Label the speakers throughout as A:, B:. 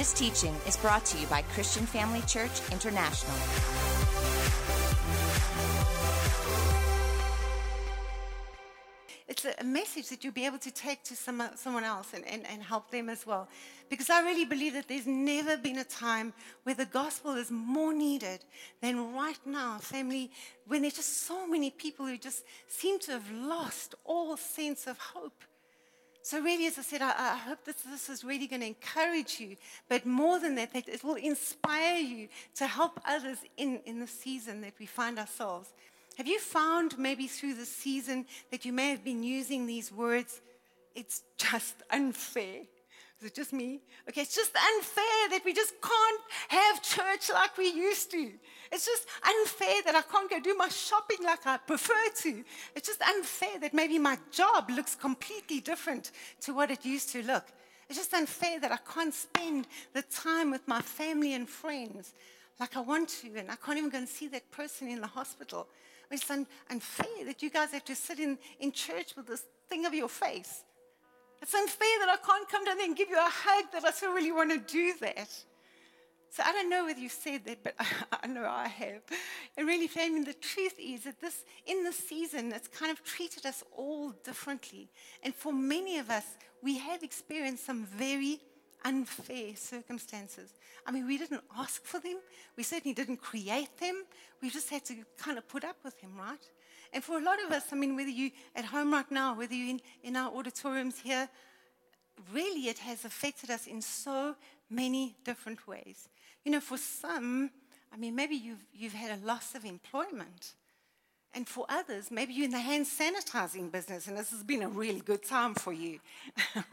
A: This teaching is brought to you by Christian Family Church International.
B: It's a, message that you'll be able to take to some, someone else and, and, and help them as well. Because I really believe that there's never been a time where the gospel is more needed than right now, family, when there's just so many people who just seem to have lost all sense of hope. So, really, as I said, I, I hope that this is really going to encourage you, but more than that, that it will inspire you to help others in, in the season that we find ourselves. Have you found maybe through the season that you may have been using these words? It's just unfair. Is it just me? Okay, it's just unfair that we just can't have church like we used to. It's just unfair that I can't go do my shopping like I prefer to. It's just unfair that maybe my job looks completely different to what it used to look. It's just unfair that I can't spend the time with my family and friends like I want to, and I can't even go and see that person in the hospital. It's un- unfair that you guys have to sit in, in church with this thing of your face. It's unfair that I can't come down there and give you a hug that I so really want to do that. So I don't know whether you've said that, but I know I have. And really, family, the truth is that this, in this season, it's kind of treated us all differently. And for many of us, we have experienced some very unfair circumstances. I mean, we didn't ask for them. We certainly didn't create them. We just had to kind of put up with them, right? And for a lot of us, I mean, whether you're at home right now, whether you're in, in our auditoriums here, really it has affected us in so many different ways. You know, for some, I mean, maybe you've, you've had a loss of employment. And for others, maybe you're in the hand sanitizing business and this has been a really good time for you. right?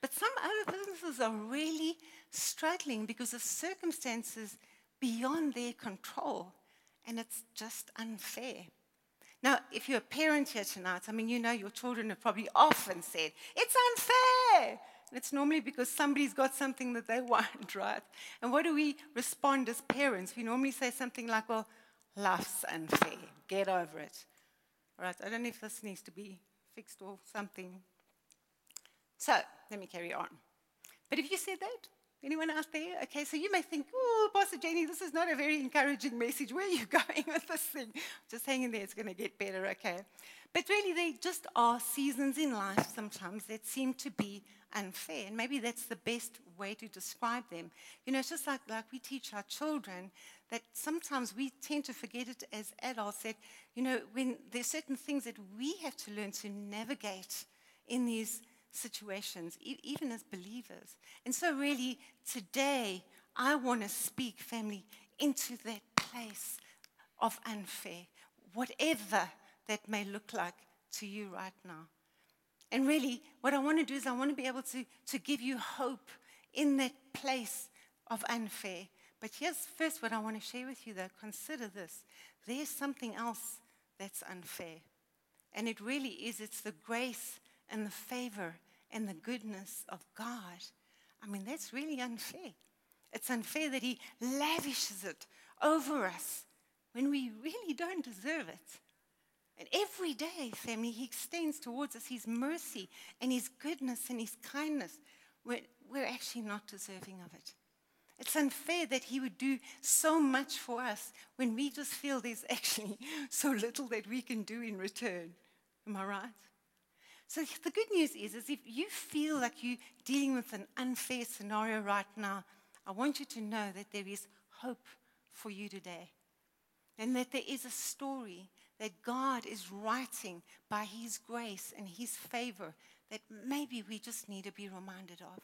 B: But some other businesses are really struggling because of circumstances beyond their control. And it's just unfair. Now, if you're a parent here tonight, I mean, you know your children have probably often said, it's unfair. It's normally because somebody's got something that they want, right? And what do we respond as parents? We normally say something like, well, life's unfair. Get over it. Right, I don't know if this needs to be fixed or something. So, let me carry on. But if you said that, Anyone out there? Okay, so you may think, oh, Pastor Jenny, this is not a very encouraging message. Where are you going with this thing? Just hang in there, it's going to get better, okay? But really, there just are seasons in life sometimes that seem to be unfair. And maybe that's the best way to describe them. You know, it's just like, like we teach our children that sometimes we tend to forget it as adults that, you know, when there's certain things that we have to learn to navigate in these situations, e- even as believers. And so, really, today, I want to speak, family, into that place of unfair, whatever that may look like to you right now. And really, what I want to do is I want to be able to, to give you hope in that place of unfair. But here's first what I want to share with you, though. Consider this there's something else that's unfair. And it really is it's the grace and the favor and the goodness of God. I mean, that's really unfair. It's unfair that He lavishes it over us when we really don't deserve it. And every day, family, He extends towards us His mercy and His goodness and His kindness. We're, we're actually not deserving of it. It's unfair that He would do so much for us when we just feel there's actually so little that we can do in return. Am I right? So the good news is, is if you feel like you're dealing with an unfair scenario right now, I want you to know that there is hope for you today. And that there is a story that God is writing by His grace and His favor that maybe we just need to be reminded of.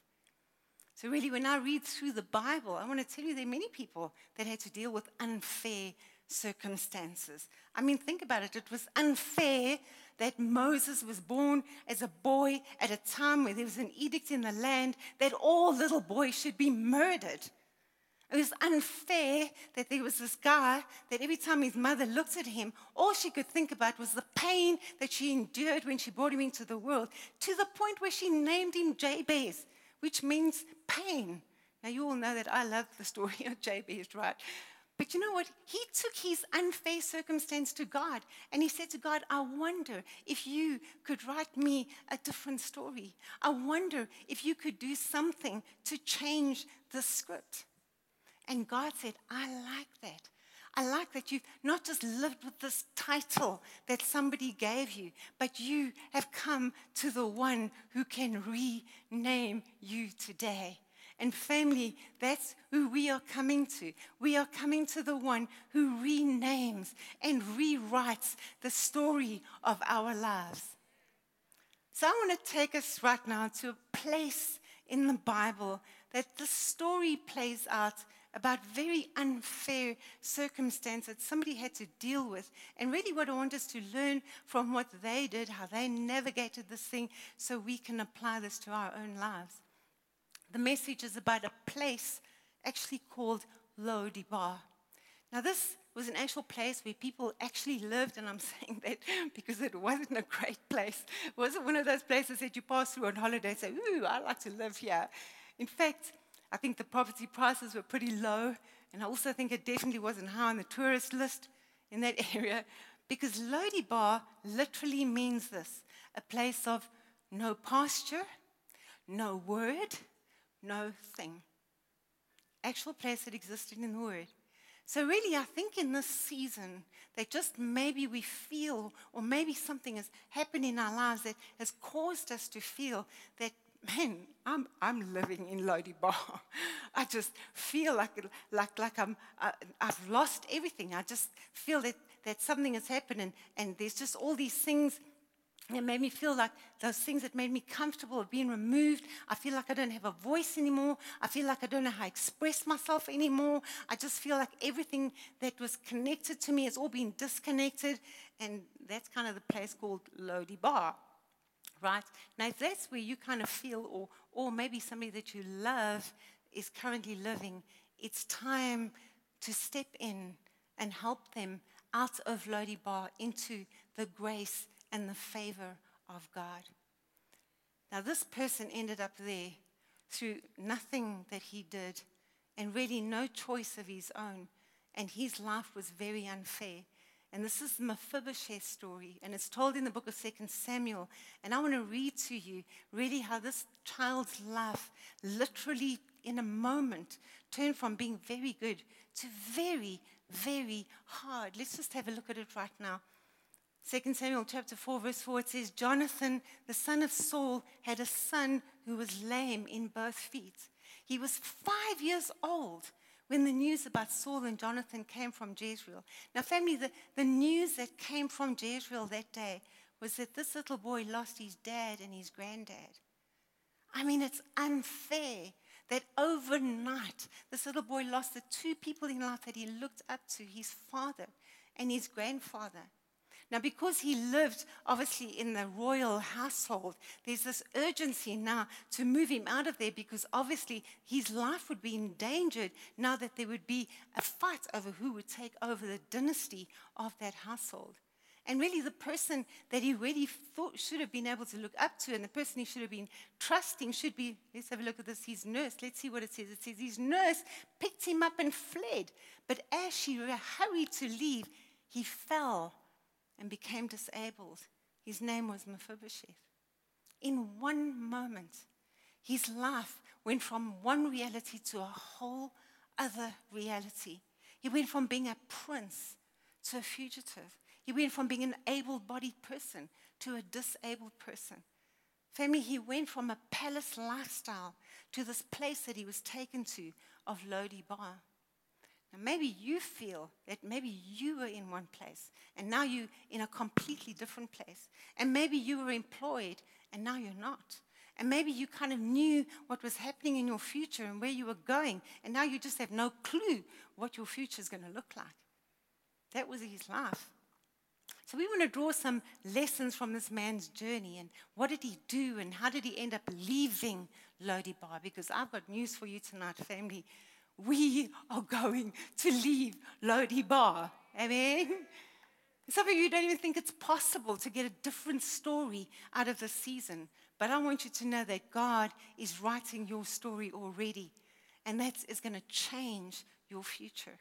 B: So, really, when I read through the Bible, I want to tell you there are many people that had to deal with unfair circumstances. I mean, think about it. It was unfair that Moses was born as a boy at a time where there was an edict in the land that all little boys should be murdered. It was unfair that there was this guy that every time his mother looked at him, all she could think about was the pain that she endured when she brought him into the world, to the point where she named him Jabez, which means pain. Now, you all know that I love the story of Jabez, right? But you know what? He took his unfair circumstance to God and he said to God, I wonder if you could write me a different story. I wonder if you could do something to change the script. And God said, I like that. I like that you've not just lived with this title that somebody gave you, but you have come to the one who can rename you today. And family, that's who we are coming to. We are coming to the one who renames and rewrites the story of our lives. So I want to take us right now to a place in the Bible that the story plays out about very unfair circumstances somebody had to deal with. And really, what I want us to learn from what they did, how they navigated this thing, so we can apply this to our own lives. The message is about a place actually called Lo-debar. Now, this was an actual place where people actually lived, and I'm saying that because it wasn't a great place. It wasn't one of those places that you pass through on holiday and say, Ooh, I like to live here. In fact, I think the property prices were pretty low, and I also think it definitely wasn't high on the tourist list in that area because Lo-debar literally means this a place of no pasture, no word, no thing. Actual place that existed in the Word. So, really, I think in this season that just maybe we feel, or maybe something has happened in our lives that has caused us to feel that man, I'm, I'm living in Lo-debar. I just feel like, like, like I'm, I, I've lost everything. I just feel that, that something has happened, and, and there's just all these things that made me feel like those things that made me comfortable have been removed. I feel like I don't have a voice anymore. I feel like I don't know how to express myself anymore. I just feel like everything that was connected to me has all been disconnected. And that's kind of the place called Lo-debar, right? Now, if that's where you kind of feel, or, or maybe somebody that you love is currently living, it's time to step in and help them out of Lo-debar into the grace and the favor of God. Now, this person ended up there through nothing that he did and really no choice of his own. And his life was very unfair. And this is Mephibosheth's story, and it's told in the book of Second Samuel. And I want to read to you really how this child's life literally, in a moment, turned from being very good to very, very hard. Let's just have a look at it right now. Second Samuel chapter 4, verse 4, it says, Jonathan, the son of Saul, had a son who was lame in both feet. He was five years old when the news about Saul and Jonathan came from Jezreel. Now, family, the, the news that came from Jezreel that day was that this little boy lost his dad and his granddad. I mean, it's unfair that overnight this little boy lost the two people in life that he looked up to his father and his grandfather. Now, because he lived obviously in the royal household, there's this urgency now to move him out of there because obviously his life would be endangered now that there would be a fight over who would take over the dynasty of that household. And really, the person that he really thought should have been able to look up to and the person he should have been trusting should be, let's have a look at this, his nurse. Let's see what it says. It says his nurse picked him up and fled. But as she hurried to leave, he fell and became disabled. His name was Mephibosheth. In one moment, his life went from one reality to a whole other reality. He went from being a prince to a fugitive. He went from being an able bodied person to a disabled person. Family, he went from a palace lifestyle to this place that he was taken to of Lo-debar. Now, maybe you feel that maybe you were in one place and now you're in a completely different place. And maybe you were employed and now you're not. And maybe you kind of knew what was happening in your future and where you were going, and now you just have no clue what your future is going to look like. That was his life. So, we want to draw some lessons from this man's journey and what did he do and how did he end up leaving Lo-debar? Because I've got news for you tonight, family we are going to leave Lo-debar. Amen. Some of you don't even think it's possible to get a different story out of the season. But I want you to know that God is writing your story already. And that is going to change your future.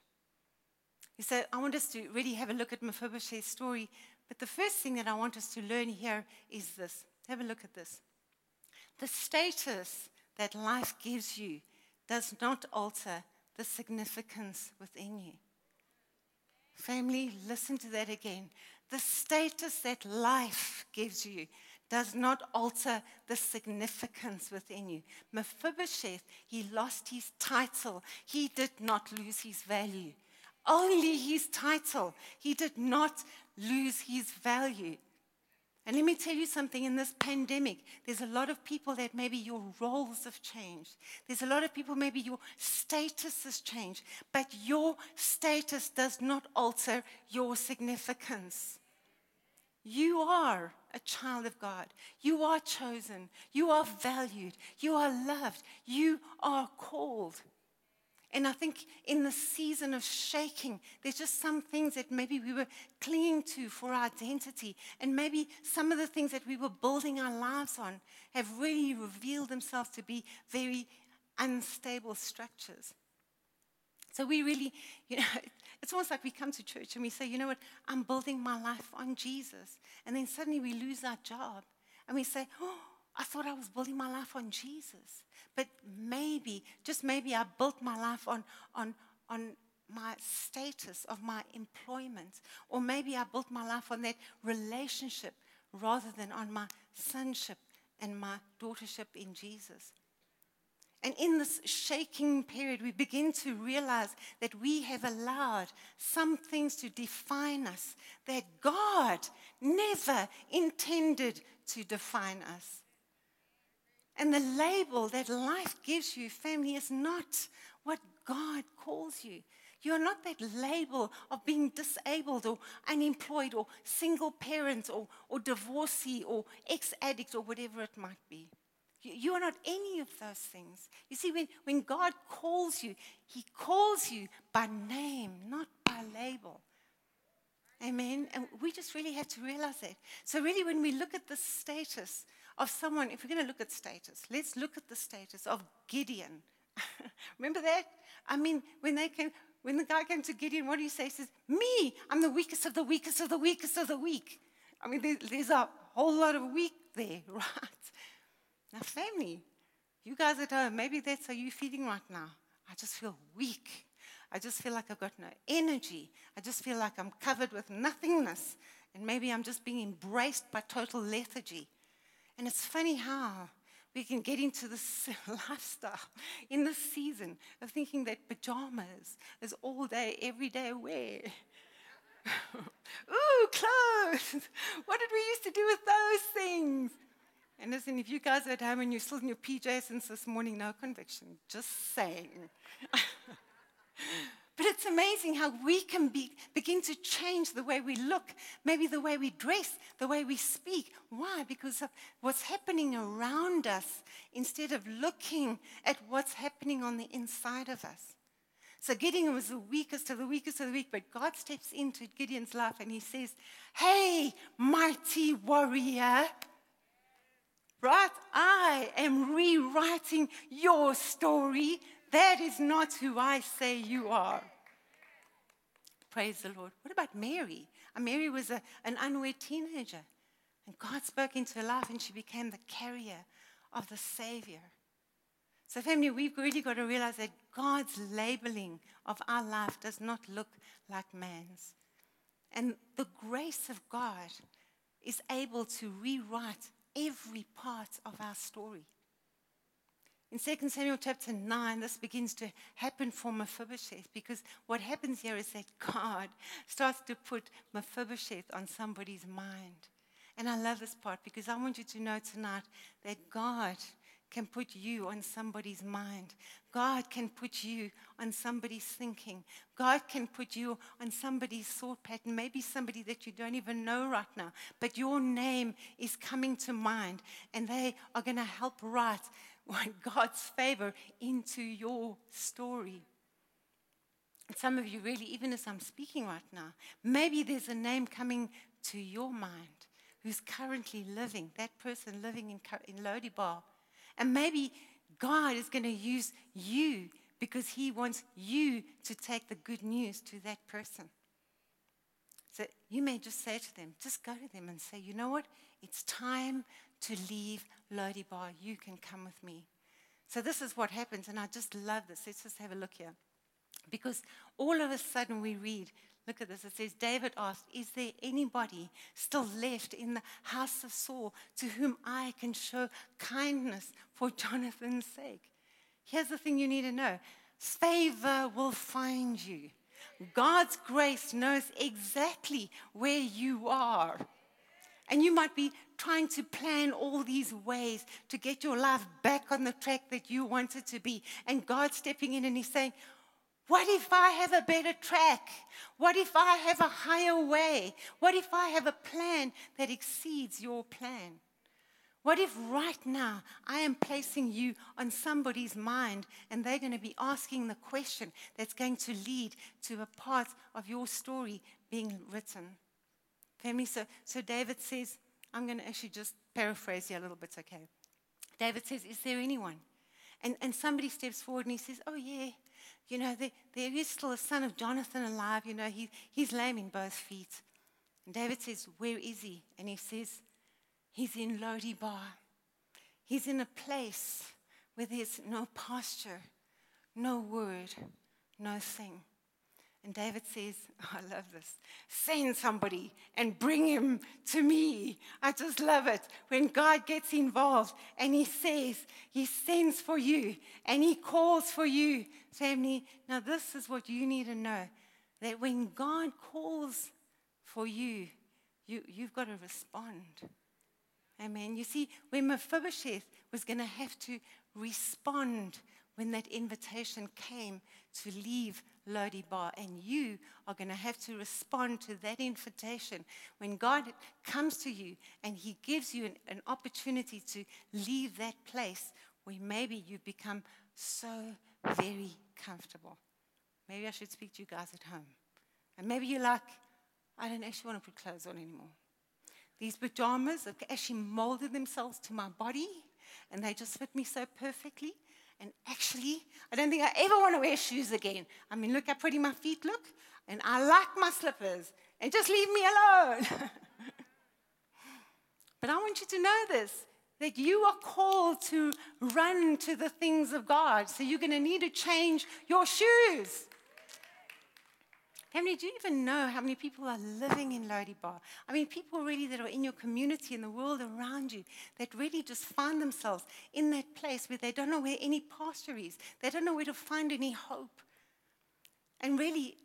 B: So I want us to really have a look at Mephibosheth's story. But the first thing that I want us to learn here is this. Have a look at this. The status that life gives you does not alter the significance within you. Family, listen to that again. The status that life gives you does not alter the significance within you. Mephibosheth, he lost his title. He did not lose his value. Only his title. He did not lose his value. And let me tell you something in this pandemic, there's a lot of people that maybe your roles have changed. There's a lot of people, maybe your status has changed, but your status does not alter your significance. You are a child of God. You are chosen. You are valued. You are loved. You are called. And I think in the season of shaking, there's just some things that maybe we were clinging to for our identity. And maybe some of the things that we were building our lives on have really revealed themselves to be very unstable structures. So we really, you know, it's almost like we come to church and we say, you know what, I'm building my life on Jesus. And then suddenly we lose our job and we say, oh, I thought I was building my life on Jesus. But maybe, just maybe, I built my life on, on, on my status of my employment. Or maybe I built my life on that relationship rather than on my sonship and my daughtership in Jesus. And in this shaking period, we begin to realize that we have allowed some things to define us that God never intended to define us. And the label that life gives you, family, is not what God calls you. You're not that label of being disabled or unemployed or single parent or, or divorcee or ex addict or whatever it might be. You, you are not any of those things. You see, when, when God calls you, He calls you by name, not by label. Amen. And we just really have to realize that. So, really, when we look at the status of someone, if we're going to look at status, let's look at the status of Gideon. Remember that? I mean, when they came, when the guy came to Gideon, what do you say? He says, Me, I'm the weakest of the weakest of the weakest of the weak. I mean, there, there's a whole lot of weak there, right? Now, family, you guys at home, maybe that's how you're feeling right now. I just feel weak. I just feel like I've got no energy. I just feel like I'm covered with nothingness. And maybe I'm just being embraced by total lethargy. And it's funny how we can get into this lifestyle in this season of thinking that pajamas is all day, every day wear. Ooh, clothes. What did we used to do with those things? And listen, if you guys are at home and you're still in your PJs since this morning, no conviction. Just saying. But it's amazing how we can be, begin to change the way we look, maybe the way we dress, the way we speak. Why? Because of what's happening around us instead of looking at what's happening on the inside of us. So Gideon was the weakest of the weakest of the weak, but God steps into Gideon's life and he says, Hey, mighty warrior. Right? I am rewriting your story that is not who I say you are. Praise the Lord. What about Mary? Uh, Mary was a, an unwed teenager. And God spoke into her life and she became the carrier of the Savior. So, family, we've really got to realize that God's labeling of our life does not look like man's. And the grace of God is able to rewrite every part of our story. In 2 Samuel chapter 9, this begins to happen for Mephibosheth because what happens here is that God starts to put Mephibosheth on somebody's mind. And I love this part because I want you to know tonight that God can put you on somebody's mind. God can put you on somebody's thinking. God can put you on somebody's thought pattern, maybe somebody that you don't even know right now. But your name is coming to mind, and they are going to help write God's favor into your story. some of you, really, even as I'm speaking right now, maybe there's a name coming to your mind who's currently living, that person living in, in Lodebar. And maybe God is going to use you because He wants you to take the good news to that person. So you may just say to them, just go to them and say, you know what? It's time to leave Lo-debar. You can come with me. So this is what happens, and I just love this. Let's just have a look here. Because all of a sudden we read, look at this, it says, David asked, Is there anybody still left in the house of Saul to whom I can show kindness for Jonathan's sake? Here's the thing you need to know favor will find you. God's grace knows exactly where you are. And you might be trying to plan all these ways to get your life back on the track that you want it to be. And God's stepping in and He's saying, What if I have a better track? What if I have a higher way? What if I have a plan that exceeds your plan? What if right now I am placing you on somebody's mind and they're going to be asking the question that's going to lead to a part of your story being written? Family, so, so David says, I'm going to actually just paraphrase here a little bit, okay? David says, Is there anyone? And, and somebody steps forward and he says, Oh, yeah, you know, there, there is still a son of Jonathan alive. You know, he, he's lame in both feet. And David says, Where is he? And he says, He's in Lo-debar. He's in a place where there's no pasture, no word, no thing. And David says, oh, I love this. Send somebody and bring him to me. I just love it. When God gets involved and he says, he sends for you and he calls for you. Family, now this is what you need to know that when God calls for you, you you've got to respond. Amen. You see, when Mephibosheth was going to have to respond when that invitation came to leave Lo-debar. and you are going to have to respond to that invitation when God comes to you and He gives you an, an opportunity to leave that place where maybe you've become so very comfortable. Maybe I should speak to you guys at home. And maybe you're like, I don't actually want to put clothes on anymore. These pajamas have actually molded themselves to my body and they just fit me so perfectly. And actually, I don't think I ever want to wear shoes again. I mean, look how pretty my feet look. And I like my slippers. And just leave me alone. but I want you to know this that you are called to run to the things of God. So you're going to need to change your shoes. Family, do you even know how many people are living in Lo-debar? I mean, people really that are in your community and the world around you that really just find themselves in that place where they don't know where any pasture is. They don't know where to find any hope. And really,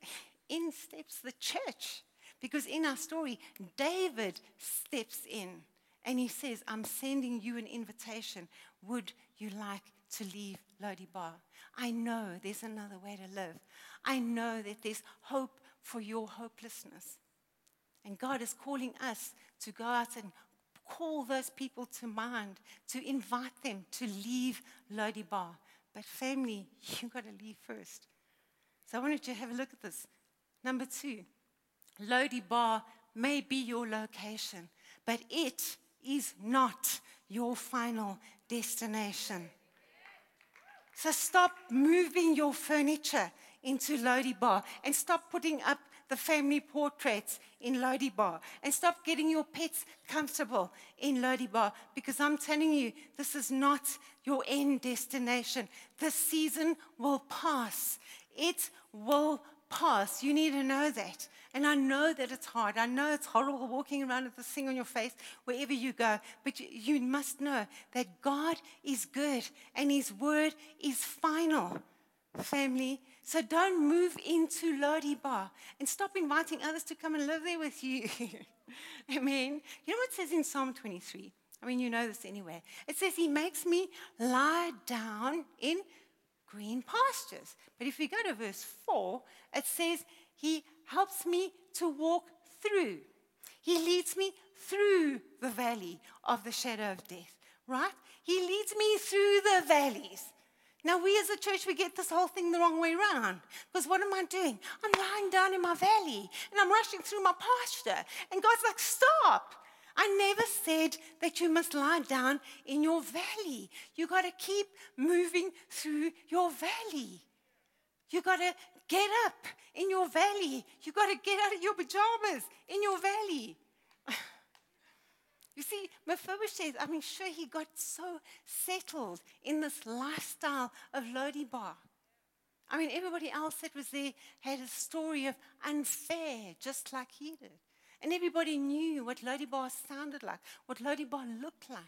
B: in steps the church. Because in our story, David steps in and he says, I'm sending you an invitation. Would you like to leave Lo-debar. I know there's another way to live. I know that there's hope for your hopelessness. And God is calling us to go out and call those people to mind, to invite them to leave Lo-debar. But family, you've got to leave first. So I wanted to have a look at this. Number two, Lo-debar may be your location, but it is not your final destination. So stop moving your furniture into Lo-debar and stop putting up the family portraits in Lo-debar and stop getting your pets comfortable in Lo-debar because I'm telling you, this is not your end destination. This season will pass. It will pass. You need to know that. And I know that it's hard. I know it's horrible walking around with this thing on your face wherever you go. But you, you must know that God is good and His word is final. Family, so don't move into Lo-debar and stop inviting others to come and live there with you. Amen. You know what it says in Psalm 23? I mean, you know this anyway. It says, He makes me lie down in green pastures. But if we go to verse 4, it says, He helps me to walk through. He leads me through the valley of the shadow of death, right? He leads me through the valleys. Now, we as a church, we get this whole thing the wrong way around. Because what am I doing? I'm lying down in my valley and I'm rushing through my pasture. And God's like, stop. I never said that you must lie down in your valley. You got to keep moving through your valley. You got to get up in your valley. You got to get out of your pajamas in your valley. Mephibosheth, I mean, sure, he got so settled in this lifestyle of Lo-debar. I mean, everybody else that was there had a story of unfair, just like he did. And everybody knew what Lo-debar sounded like, what Lo-debar looked like.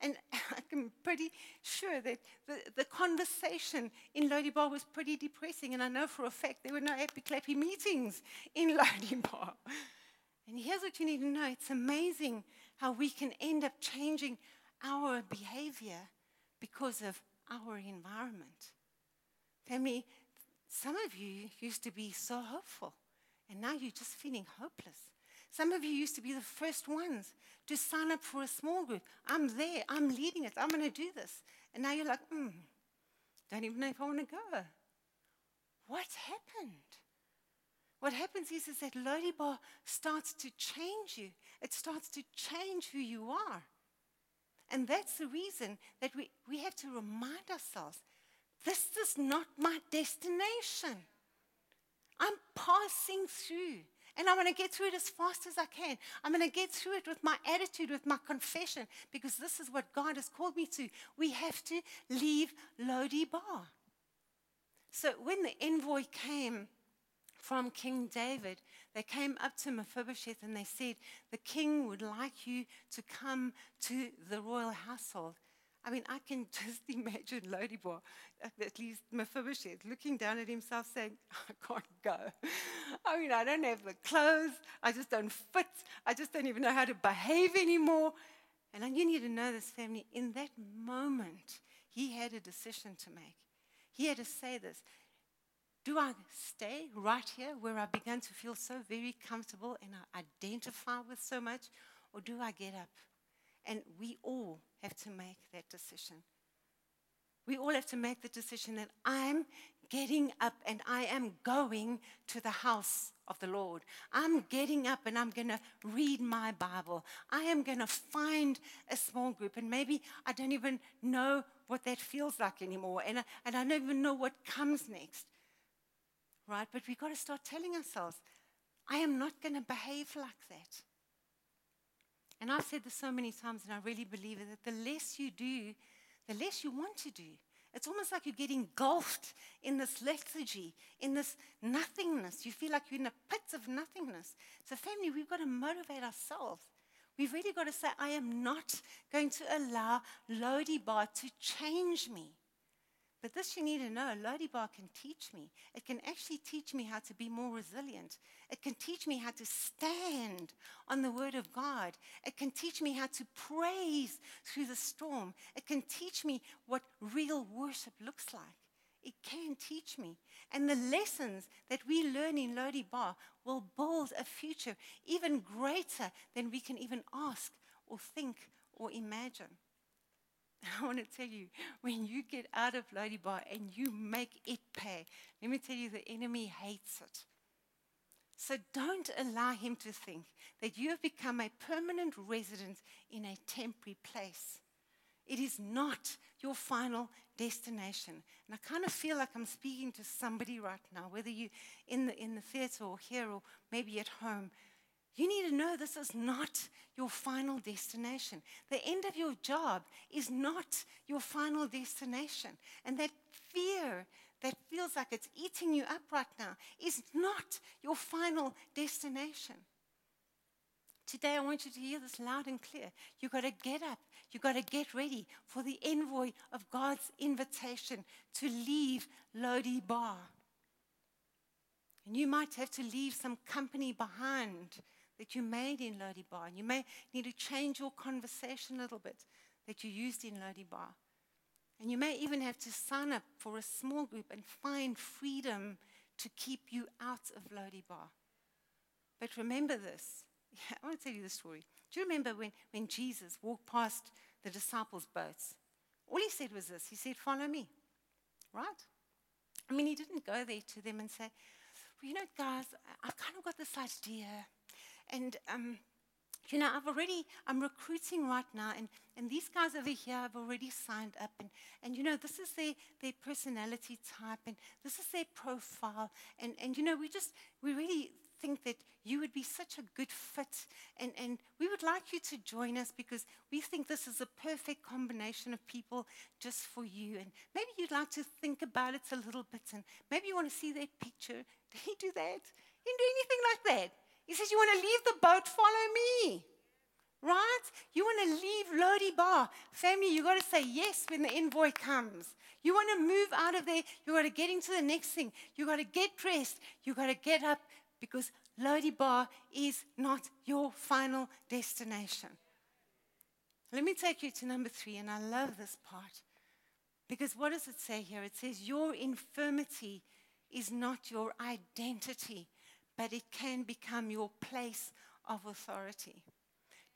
B: And I'm pretty sure that the, the conversation in Lo-debar was pretty depressing. And I know for a fact there were no happy clappy meetings in Lo-debar. And here's what you need to know it's amazing how we can end up changing our behavior because of our environment. Family, some of you used to be so hopeful, and now you're just feeling hopeless. Some of you used to be the first ones to sign up for a small group. I'm there, I'm leading it, I'm going to do this. And now you're like, hmm, don't even know if I want to go. What's happened? What happens is, is that Lo-debar starts to change you. It starts to change who you are. And that's the reason that we, we have to remind ourselves this is not my destination. I'm passing through. And I'm going to get through it as fast as I can. I'm going to get through it with my attitude, with my confession, because this is what God has called me to. We have to leave Lo-debar. So when the envoy came from King David, they came up to Mephibosheth and they said, The king would like you to come to the royal household. I mean, I can just imagine Lo-debar, at least Mephibosheth, looking down at himself saying, I can't go. I mean, I don't have the clothes. I just don't fit. I just don't even know how to behave anymore. And you need to know this, family. In that moment, he had a decision to make. He had to say this Do I stay right here where I began to feel so very comfortable and I identify with so much? Or do I get up? And we all have to make that decision. We all have to make the decision that I'm getting up and I am going to the house of the Lord. I'm getting up and I'm going to read my Bible. I am going to find a small group. And maybe I don't even know what that feels like anymore. And I, and I don't even know what comes next. Right? But we've got to start telling ourselves, I am not going to behave like that. And I've said this so many times, and I really believe it that the less you do, the less you want to do. It's almost like you're getting engulfed in this lethargy, in this nothingness. You feel like you're in a pit of nothingness. So, family, we've got to motivate ourselves. We've really got to say, I am not going to allow Lo-debar to change me. But this you need to know Lo-debar can teach me. It can actually teach me how to be more resilient. It can teach me how to stand on the Word of God. It can teach me how to praise through the storm. It can teach me what real worship looks like. It can teach me. And the lessons that we learn in Lo-debar will build a future even greater than we can even ask or think or imagine. I want to tell you, when you get out of Lo-debar and you make it pay, let me tell you, the enemy hates it. So don't allow him to think that you have become a permanent resident in a temporary place. It is not your final destination. And I kind of feel like I'm speaking to somebody right now, whether you're in the, in the theater or here or maybe at home. You need to know this is not your final destination. The end of your job is not your final destination. And that fear that feels like it's eating you up right now is not your final destination. Today, I want you to hear this loud and clear. You've got to get up. You've got to get ready for the envoy of God's invitation to leave Lo-debar. And you might have to leave some company behind that you made in Lo-debar. And you may need to change your conversation a little bit that you used in Lo-debar. And you may even have to sign up for a small group and find freedom to keep you out of Lo-debar. But remember this. Yeah, I want to tell you the story. Do you remember when, when Jesus walked past the disciples' boats? All he said was this He said, Follow me. Right? I mean, he didn't go there to them and say, Well, you know, guys, I've kind of got this idea. And um, You know, I've already, I'm recruiting right now, and, and these guys over here have already signed up. And, and you know, this is their, their personality type, and this is their profile. And, and you know, we just, we really think that you would be such a good fit. And, and we would like you to join us because we think this is a perfect combination of people just for you. And maybe you'd like to think about it a little bit. And maybe you want to see their picture. Did he do that? He didn't do anything like that. He says, You want to leave the boat? Follow me. Right? You want to leave Lo-debar. Family, you got to say yes when the envoy comes. You want to move out of there. You got to get into the next thing. You got to get dressed. You got to get up because Lo-debar is not your final destination. Let me take you to number three, and I love this part. Because what does it say here? It says, Your infirmity is not your identity, but it can become your place of authority.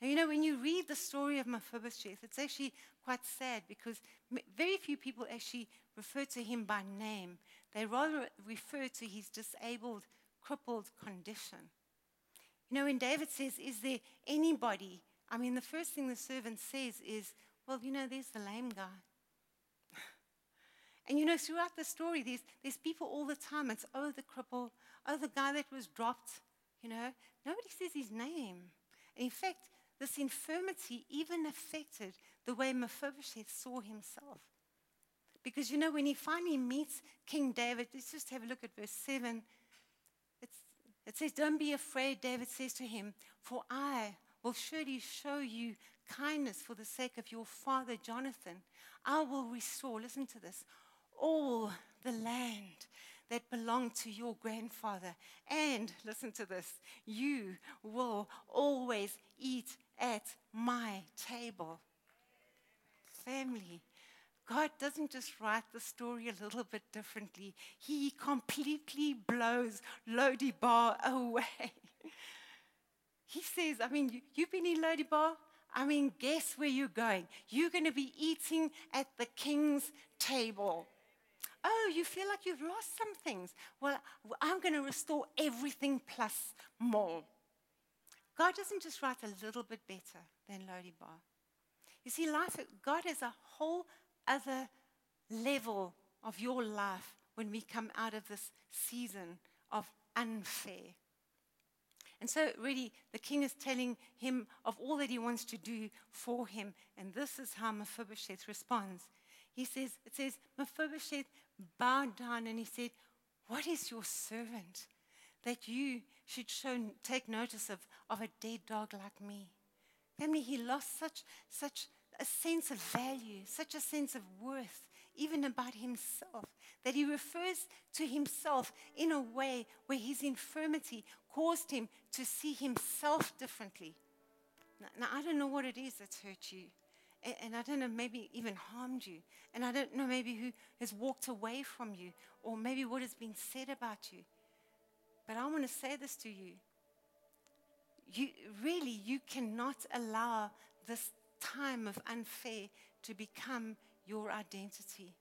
B: Now, you know, when you read the story of Mephibosheth, it's actually quite sad because very few people actually refer to him by name. They rather refer to his disabled crippled condition. You know, when David says, Is there anybody? I mean, the first thing the servant says is, Well, you know, there's the lame guy. And you know, throughout the story, there's, there's people all the time. It's, Oh, the cripple. Oh, the guy that was dropped. You know, nobody says his name. And in fact, this infirmity even affected the way Mephibosheth saw himself. Because, you know, when he finally meets King David, let's just have a look at verse 7 it says, Don't be afraid, David says to him, for I will surely show you kindness for the sake of your father Jonathan. I will restore, listen to this, all the land that belonged to your grandfather. And listen to this, you will always eat at my table. Family, God doesn't just write the story a little bit differently, He completely blows Lo-debar away. He says, I mean, you, you've been in Lo-debar? I mean, guess where you're going? You're going to be eating at the king's table. Oh, you feel like you've lost some things. Well, I'm going to restore everything plus more. God doesn't just write a little bit better than Lo-debar. You see, life, God has a whole other level of your life when we come out of this season of unfair. And so, really, the king is telling him of all that he wants to do for him. And this is how Mephibosheth responds. He says, It says, Mephibosheth bowed down and he said, What is your servant that you should show, take notice of, of a dead dog like me? Family, he lost such, such a sense of value, such a sense of worth, even about himself, that he refers to himself in a way where his infirmity caused him to see himself differently. Now, now I don't know what it is that's hurt you. And, and I don't know, maybe even harmed you. And I don't know, maybe who has walked away from you, or maybe what has been said about you. But I want to say this to you. You really, you cannot allow this time of unfair to become your identity.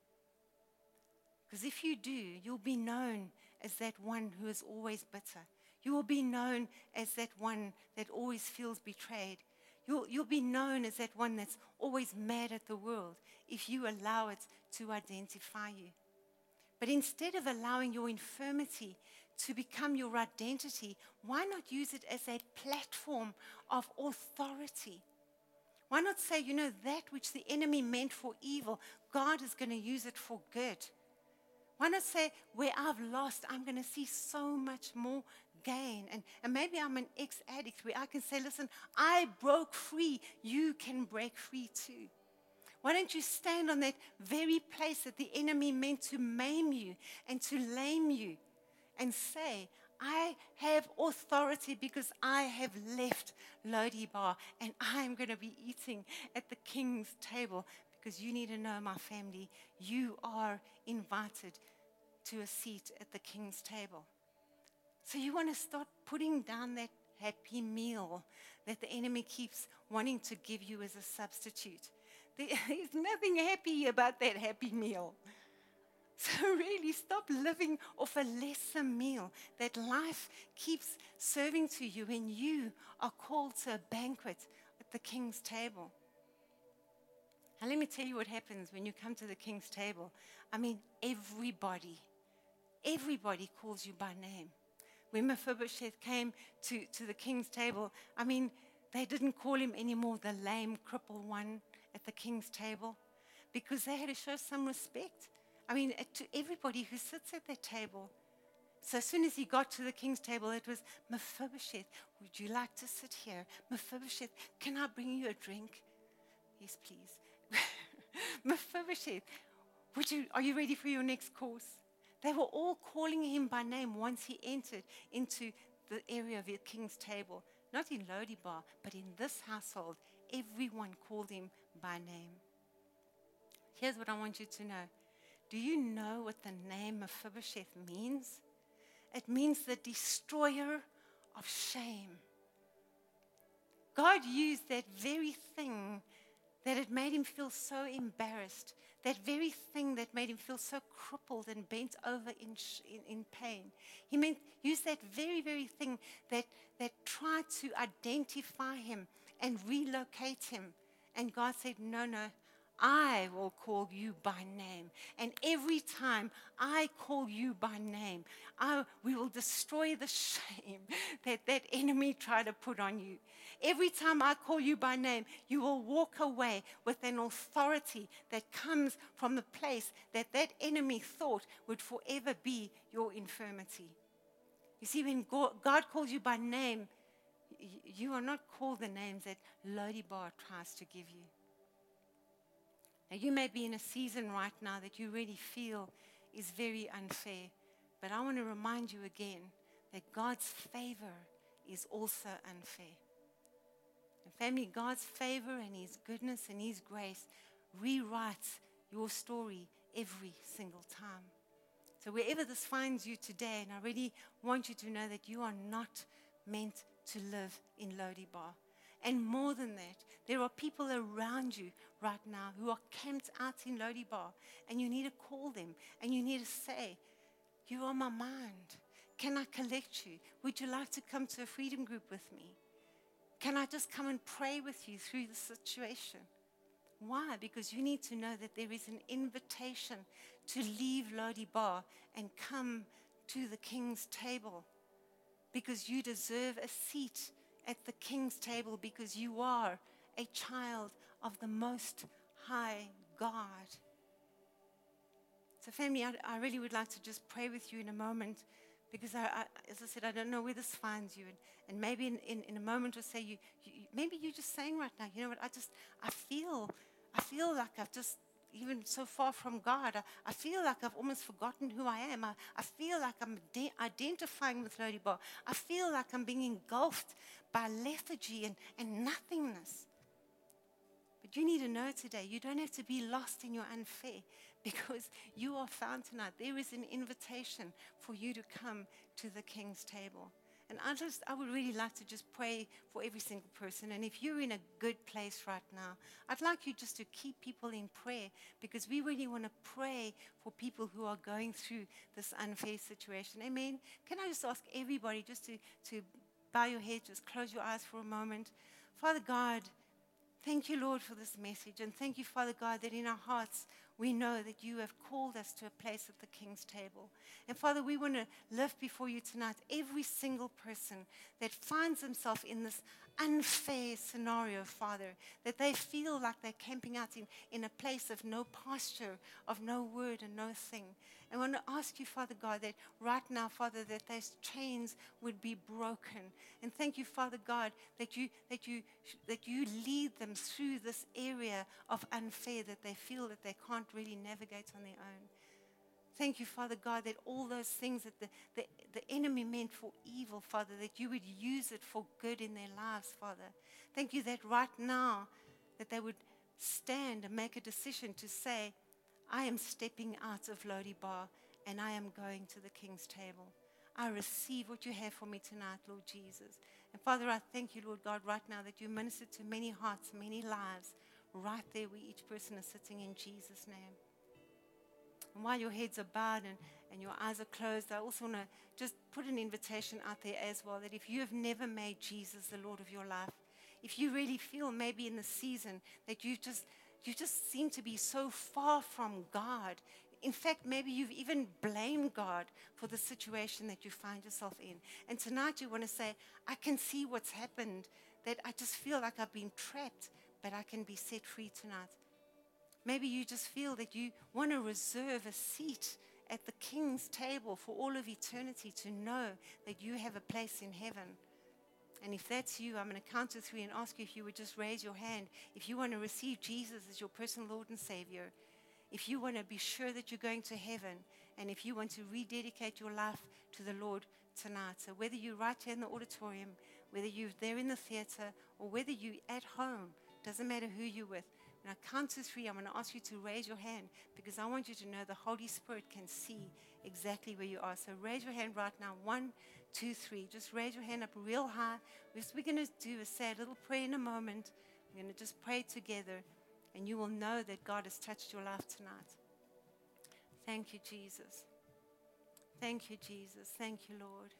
B: Because if you do, you'll be known as that one who is always bitter. You will be known as that one that always feels betrayed. You'll, you'll be known as that one that's always mad at the world if you allow it to identify you. But instead of allowing your infirmity to become your identity, why not use it as a platform of authority? Why not say, you know, that which the enemy meant for evil, God is going to use it for good? Why not say, where I've lost, I'm going to see so much more gain? And, and maybe I'm an ex addict where I can say, listen, I broke free. You can break free too. Why don't you stand on that very place that the enemy meant to maim you and to lame you and say, I have authority because I have left Lo-debar and I'm going to be eating at the king's table because you need to know, my family, you are invited to a seat at the king's table. So you want to start putting down that happy meal that the enemy keeps wanting to give you as a substitute. There's nothing happy about that happy meal. So, really, stop living off a lesser meal that life keeps serving to you when you are called to a banquet at the king's table. And let me tell you what happens when you come to the king's table. I mean, everybody, everybody calls you by name. When Mephibosheth came to, to the king's table, I mean, they didn't call him anymore the lame, crippled one at the king's table because they had to show some respect. I mean, uh, to everybody who sits at that table. So as soon as he got to the king's table, it was Mephibosheth, would you like to sit here? Mephibosheth, can I bring you a drink? Yes, please. Mephibosheth, would you, are you ready for your next course? They were all calling him by name once he entered into the area of the king's table. Not in Lo-debar, but in this household, everyone called him by name. Here's what I want you to know. Do you know what the name Mephibosheth means? It means the destroyer of shame. God used that very thing that it made him feel so embarrassed, that very thing that made him feel so crippled and bent over in, in, in pain. He meant use that very, very thing that, that tried to identify him and relocate him. And God said, No, no, I will call you by name. And every time I call you by name, I, we will destroy the shame that that enemy tried to put on you. Every time I call you by name, you will walk away with an authority that comes from the place that that enemy thought would forever be your infirmity. You see, when God calls you by name, you are not called the names that Lo-debar tries to give you. Now, you may be in a season right now that you really feel is very unfair, but I want to remind you again that God's favor is also unfair. And family, God's favor and His goodness and His grace rewrites your story every single time. So, wherever this finds you today, and I really want you to know that you are not meant to live in Lo-debar. And more than that, there are people around you right now who are camped out in Lo-debar, and you need to call them and you need to say, You are my mind. Can I collect you? Would you like to come to a freedom group with me? Can I just come and pray with you through the situation? Why? Because you need to know that there is an invitation to leave Lo-debar and come to the king's table because you deserve a seat at the king's table because you are a child of the Most High God. So, family, I, I really would like to just pray with you in a moment because, I, I, as I said, I don't know where this finds you. And, and maybe in, in, in, a moment or say, you, you, maybe you're just saying right now, you know what, I just, I feel, I feel like I've just even so far from God. I, I, feel like I've almost forgotten who I am. I, I feel like I'm de- identifying with Lo-debar. I feel like I'm being engulfed by lethargy and, and nothingness. But you need to know today, you don't have to be lost in your unfair because you are found tonight. There is an invitation for you to come to the king's table. And I just, I would really like to just pray for every single person. And if you're in a good place right now, I'd like you just to keep people in prayer because we really want to pray for people who are going through this unfair situation. Amen. Can I just ask everybody just to, to bow your head, just close your eyes for a moment? Father God, thank you, Lord, for this message. And thank you, Father God, that in our hearts we know that you have called us to a place at the king's table. And Father, we want to lift before you tonight every single person that finds themselves in this unfair scenario, Father, that they feel like they're camping out in, in a place of no posture, of no word and no thing. I want to ask you, Father God, that right now, Father, that those chains would be broken. And thank you, Father God, that you that you that you lead them through this area of unfair that they feel that they can't really navigate on their own. Thank you, Father God, that all those things that the, the, the enemy meant for evil, Father, that you would use it for good in their lives, Father. Thank you that right now that they would stand and make a decision to say, I am stepping out of Lo-debar and I am going to the king's table. I receive what you have for me tonight, Lord Jesus. And Father, I thank you, Lord God, right now that you minister to many hearts, many lives, right there where each person is sitting in Jesus' name. And while your heads are bowed and, and your eyes are closed, I also want to just put an invitation out there as well that if you have never made Jesus the Lord of your life, if you really feel maybe in the season that you just you just seem to be so far from God. In fact, maybe you've even blamed God for the situation that you find yourself in. And tonight you want to say, I can see what's happened, that I just feel like I've been trapped, but I can be set free tonight. Maybe you just feel that you want to reserve a seat at the king's table for all of eternity to know that you have a place in heaven. And if that's you, I'm going to count to three and ask you if you would just raise your hand. If you want to receive Jesus as your personal Lord and Savior, if you want to be sure that you're going to heaven, and if you want to rededicate your life to the Lord tonight. So whether you're right here in the auditorium, whether you're there in the theater, or whether you're at home, doesn't matter who you're with. When I count to three, I'm going to ask you to raise your hand because I want you to know the Holy Spirit can see exactly where you are. So raise your hand right now. One, two, three. Just raise your hand up real high. We're going to do a little prayer in a moment. We're going to just pray together, and you will know that God has touched your life tonight. Thank you, Jesus. Thank you, Jesus. Thank you, Lord.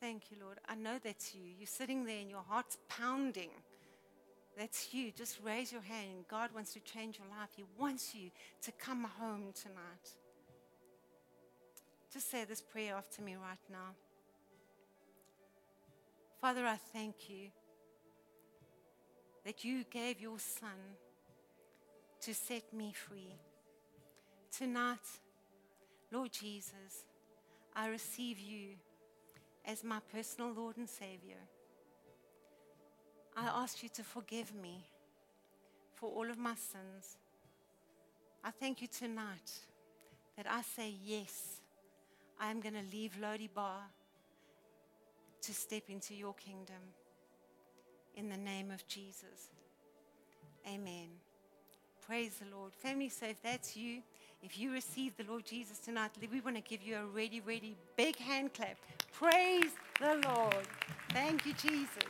B: Thank you, Lord. I know that's you. You're sitting there and your heart's pounding. That's you. Just raise your hand. God wants to change your life. He wants you to come home tonight. Just say this prayer after me right now. Father, I thank you that you gave your son to set me free. Tonight, Lord Jesus, I receive you as my personal Lord and Savior. I ask you to forgive me for all of my sins. I thank you tonight that I say yes I'm going to leave Lo-debar to step into your kingdom. In the name of Jesus. Amen. Praise the Lord. Family, so if that's you, if you receive the Lord Jesus tonight, we want to give you a ready, ready big hand clap. Praise the Lord. Thank you, Jesus.